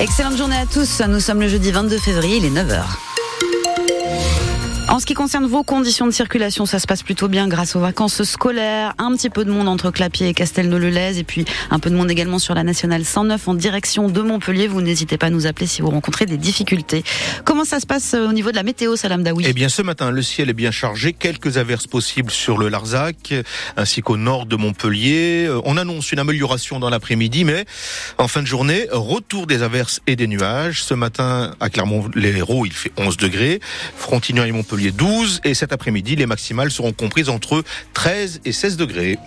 Excellente journée à tous. Nous sommes le jeudi 22 février, il est 9h. En ce qui concerne vos conditions de circulation, ça se passe plutôt bien grâce aux vacances scolaires. Un petit peu de monde entre Clapier et Castelnau-le-Lez et puis un peu de monde également sur la nationale 109 en direction de Montpellier. Vous n'hésitez pas à nous appeler si vous rencontrez des difficultés. Comment ça se passe euh, au niveau de la météo, Salam Daoui? Eh bien, ce matin, le ciel est bien chargé. Quelques averses possibles sur le Larzac ainsi qu'au nord de Montpellier. Euh, on annonce une amélioration dans l'après-midi, mais en fin de journée, retour des averses et des nuages. Ce matin, à Clermont-les-Hérault, il fait 11 degrés. Frontignan et Montpellier 12 et cet après-midi, les maximales seront comprises entre 13 et 16 degrés.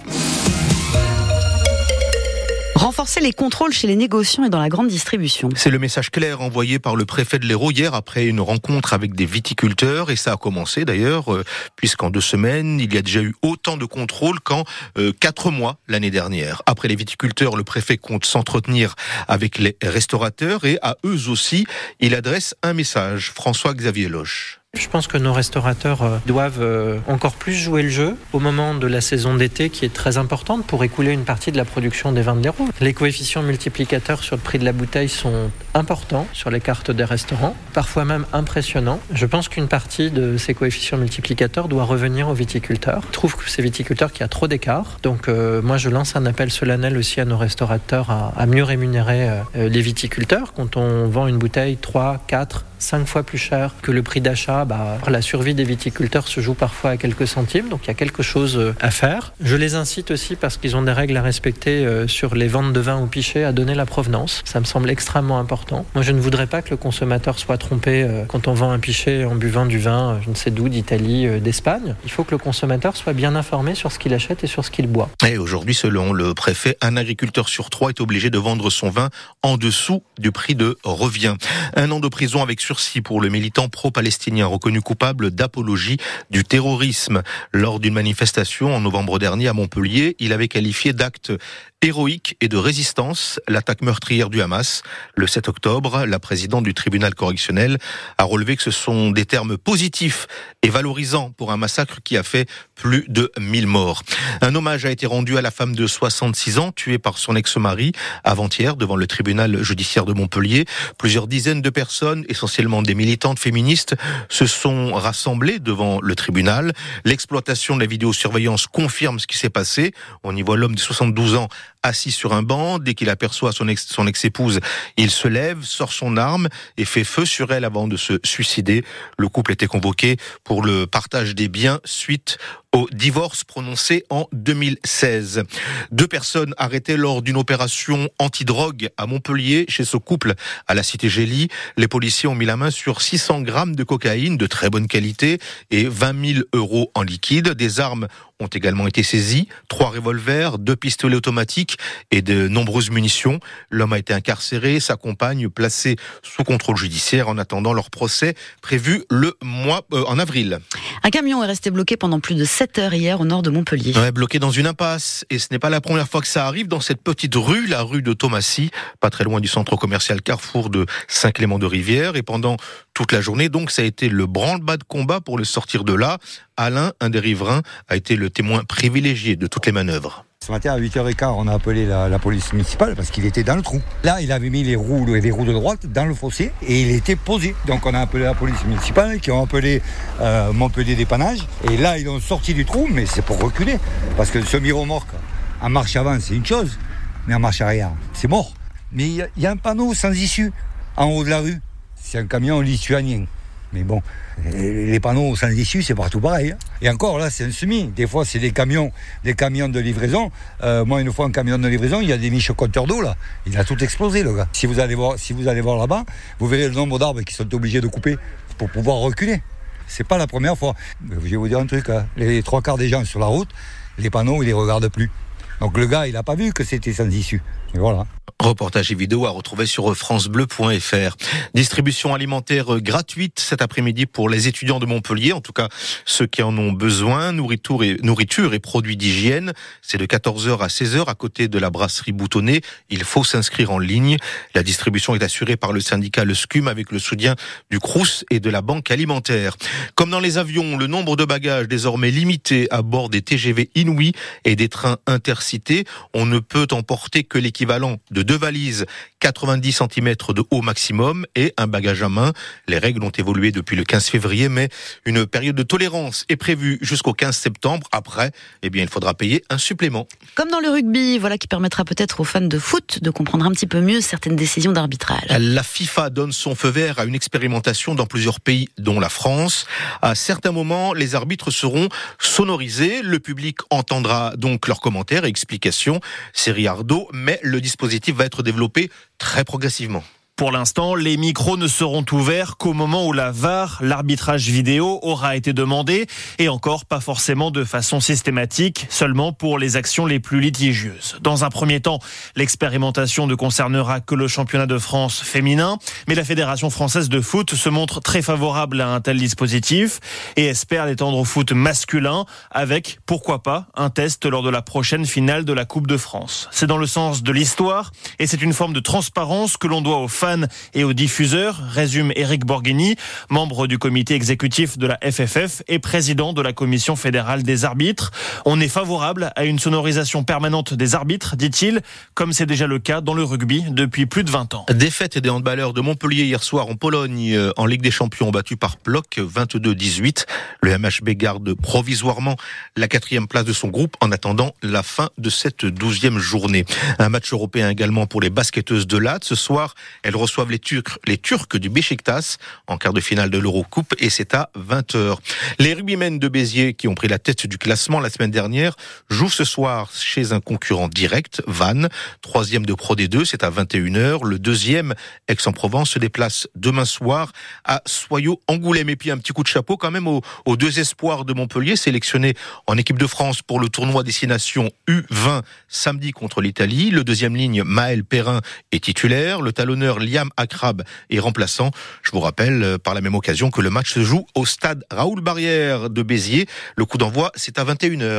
Renforcer les contrôles chez les négociants et dans la grande distribution. C'est le message clair envoyé par le préfet de l'Hérault hier après une rencontre avec des viticulteurs et ça a commencé d'ailleurs euh, puisqu'en deux semaines il y a déjà eu autant de contrôles qu'en euh, quatre mois l'année dernière. Après les viticulteurs, le préfet compte s'entretenir avec les restaurateurs et à eux aussi il adresse un message. François-Xavier Loche. Je pense que nos restaurateurs euh, doivent euh, encore plus jouer le jeu au moment de la saison d'été qui est très importante pour écouler une partie de la production des vins de l'Hérault. Les coefficients multiplicateurs sur le prix de la bouteille sont importants sur les cartes des restaurants, parfois même impressionnants. Je pense qu'une partie de ces coefficients multiplicateurs doit revenir aux viticulteurs. Je trouve que ces viticulteurs qu'il y a trop d'écart. Donc euh, moi je lance un appel solennel aussi à nos restaurateurs à, mieux rémunérer les viticulteurs quand on vend une bouteille 3, 4, cinq fois plus cher que le prix d'achat, bah, la survie des viticulteurs se joue parfois à quelques centimes, donc il y a quelque chose euh, à faire. Je les incite aussi parce qu'ils ont des règles à respecter euh, sur les ventes de vin au pichet à donner la provenance. Ça me semble extrêmement important. Moi, je ne voudrais pas que le consommateur soit trompé euh, quand on vend un pichet en buvant du vin, je ne sais d'où, d'Italie, d'Espagne. Il faut que le consommateur soit bien informé sur ce qu'il achète et sur ce qu'il boit. Et aujourd'hui, selon le préfet, un agriculteur sur trois est obligé de vendre son vin en dessous du prix de revient. Un an de prison avec pour le militant pro-palestinien reconnu coupable d'apologie du terrorisme. Lors d'une manifestation en novembre dernier à Montpellier, il avait qualifié d'acte héroïque et de résistance l'attaque meurtrière du Hamas. Le 7 octobre, la présidente du tribunal correctionnel a relevé que ce sont des termes positifs et valorisants pour un massacre qui a fait plus de 1000 morts. Un hommage a été rendu à la femme de 66 ans tuée par son ex-mari avant-hier devant le tribunal judiciaire de Montpellier. Plusieurs dizaines de personnes, essentiellement des militantes féministes, se sont rassemblées devant le tribunal. L'exploitation de la vidéosurveillance confirme ce qui s'est passé. On y voit l'homme de 72 ans assis sur un banc. Dès qu'il aperçoit son ex, son ex-épouse, il se lève, sort son arme et fait feu sur elle avant de se suicider. Le couple était convoqué pour le partage des biens suite au divorce prononcé en 2016. Deux personnes arrêtées lors d'une opération anti-drogue à Montpellier chez ce couple à la cité Gély. Les policiers ont mis la main sur 600 grammes de cocaïne de très bonne qualité et 20 000 euros en liquide. Des armes ont également été saisies, trois revolvers, deux pistolets automatiques et de nombreuses munitions. L'homme a été incarcéré, sa compagne placée sous contrôle judiciaire en attendant leur procès prévu le mois euh, en avril. Un camion est resté bloqué pendant plus de 7 heures hier au nord de Montpellier. Ouais, bloqué dans une impasse. Et ce n'est pas la première fois que ça arrive dans cette petite rue, la rue de Thomasy, pas très loin du centre commercial Carrefour de Saint-Clément-de-Rivière. Et pendant toute la journée, donc, ça a été le branle-bas de combat pour le sortir de là. Alain, un des riverains, a été le témoin privilégié de toutes les manœuvres. Ce matin à 8h15, on a appelé la, police municipale parce qu'il était dans le trou. Là, il avait mis les roues, les roues de droite dans le fossé et il était posé. Donc on a appelé la police municipale qui ont appelé euh, Montpellier dépannage. Et là, ils ont sorti du trou, mais c'est pour reculer. Parce que ce remorque, en marche avant, c'est une chose, mais en marche arrière, c'est mort. Mais il y, a un panneau sans issue en haut de la rue. C'est un camion lituanien. Mais bon, les panneaux sans issue, c'est partout pareil. Hein. Et encore, là, c'est un semi. Des fois, c'est des camions, des camions de livraison. Euh, moi, une fois, un camion de livraison, il y a des miches compteurs d'eau, là. Il a tout explosé, le gars. Si vous allez voir, si voir là-bas, vous verrez le nombre d'arbres qui sont obligés de couper pour pouvoir reculer. C'est pas la première fois. Je vais vous dire un truc, hein. les trois quarts des gens sur la route, les panneaux, ils les regardent plus. Donc le gars, il n'a pas vu que c'était sans issue. Et voilà. Reportage et vidéo à retrouver sur francebleu.fr. Distribution alimentaire gratuite cet après-midi pour les étudiants de Montpellier, en tout cas ceux qui en ont besoin, nourriture et, produits d'hygiène. C'est de 14h à 16h à côté de la brasserie Boutonnée. Il faut s'inscrire en ligne. La distribution est assurée par le syndicat Le Scum avec le soutien du Crous et de la Banque alimentaire. Comme dans les avions, le nombre de bagages désormais limité à bord des TGV Inouï et des trains intercités On ne peut emporter que l'équivalent de deux valises 90 cm de haut maximum et un bagage à main. Les règles ont évolué depuis le 15 février, mais une période de tolérance est prévue jusqu'au 15 septembre. Après, eh bien, il faudra payer un supplément. Comme dans le rugby, voilà qui permettra peut-être aux fans de foot de comprendre un petit peu mieux certaines décisions d'arbitrage. La FIFA donne son feu vert à une expérimentation dans plusieurs pays, dont la France. À certains moments, les arbitres seront sonorisés. Le public entendra donc leurs commentaires et explications. C'est Riardo, mais le dispositif va être développé très progressivement. Pour l'instant, les micros ne seront ouverts qu'au moment où la VAR, l'arbitrage vidéo, aura été demandé, et encore pas forcément de façon systématique, seulement pour les actions les plus litigieuses. Dans un premier temps, l'expérimentation ne concernera que le championnat de France féminin, mais la Fédération française de foot se montre très favorable à un tel dispositif et espère l'étendre au foot masculin avec, pourquoi pas, un test lors de la prochaine finale de la Coupe de France. C'est dans le sens de l'histoire et c'est une forme de transparence que l'on doit aux fans et aux diffuseurs, résume Eric Borghini, membre du comité exécutif de la FFF et président de la commission fédérale des arbitres. On est favorable à une sonorisation permanente des arbitres, dit-il, comme c'est déjà le cas dans le rugby depuis plus de 20 ans. Défaite des handballeurs de Montpellier hier soir en Pologne euh, en Ligue des Champions battu par Ploc 22-18. Le MHB garde provisoirement la quatrième place de son groupe en attendant la fin de cette douzième journée. Un match européen également pour les basketteuses de Latte. Ce soir, elles reçoivent les Turcs, les Turcs du Beşiktaş en quart de finale de l'Eurocoupe et c'est à 20h. Les rugbymen de Béziers qui ont pris la tête du classement la semaine dernière jouent ce soir chez un concurrent direct, Vannes, troisième de Pro D2, c'est à 21h. Le deuxième, Aix-en-Provence, se déplace demain soir à Soyaux-Angoulême. Et puis un petit coup de chapeau quand même aux, aux deux espoirs de Montpellier sélectionnés en équipe de France pour le tournoi destination U20 samedi contre l'Italie. Le deuxième ligne, Maël Perrin, est titulaire. Le talonneur Liam Akrab est remplaçant. Je vous rappelle euh, par la même occasion que le match se joue au stade Raoul Barrière de Béziers. Le coup d'envoi, c'est à 21h.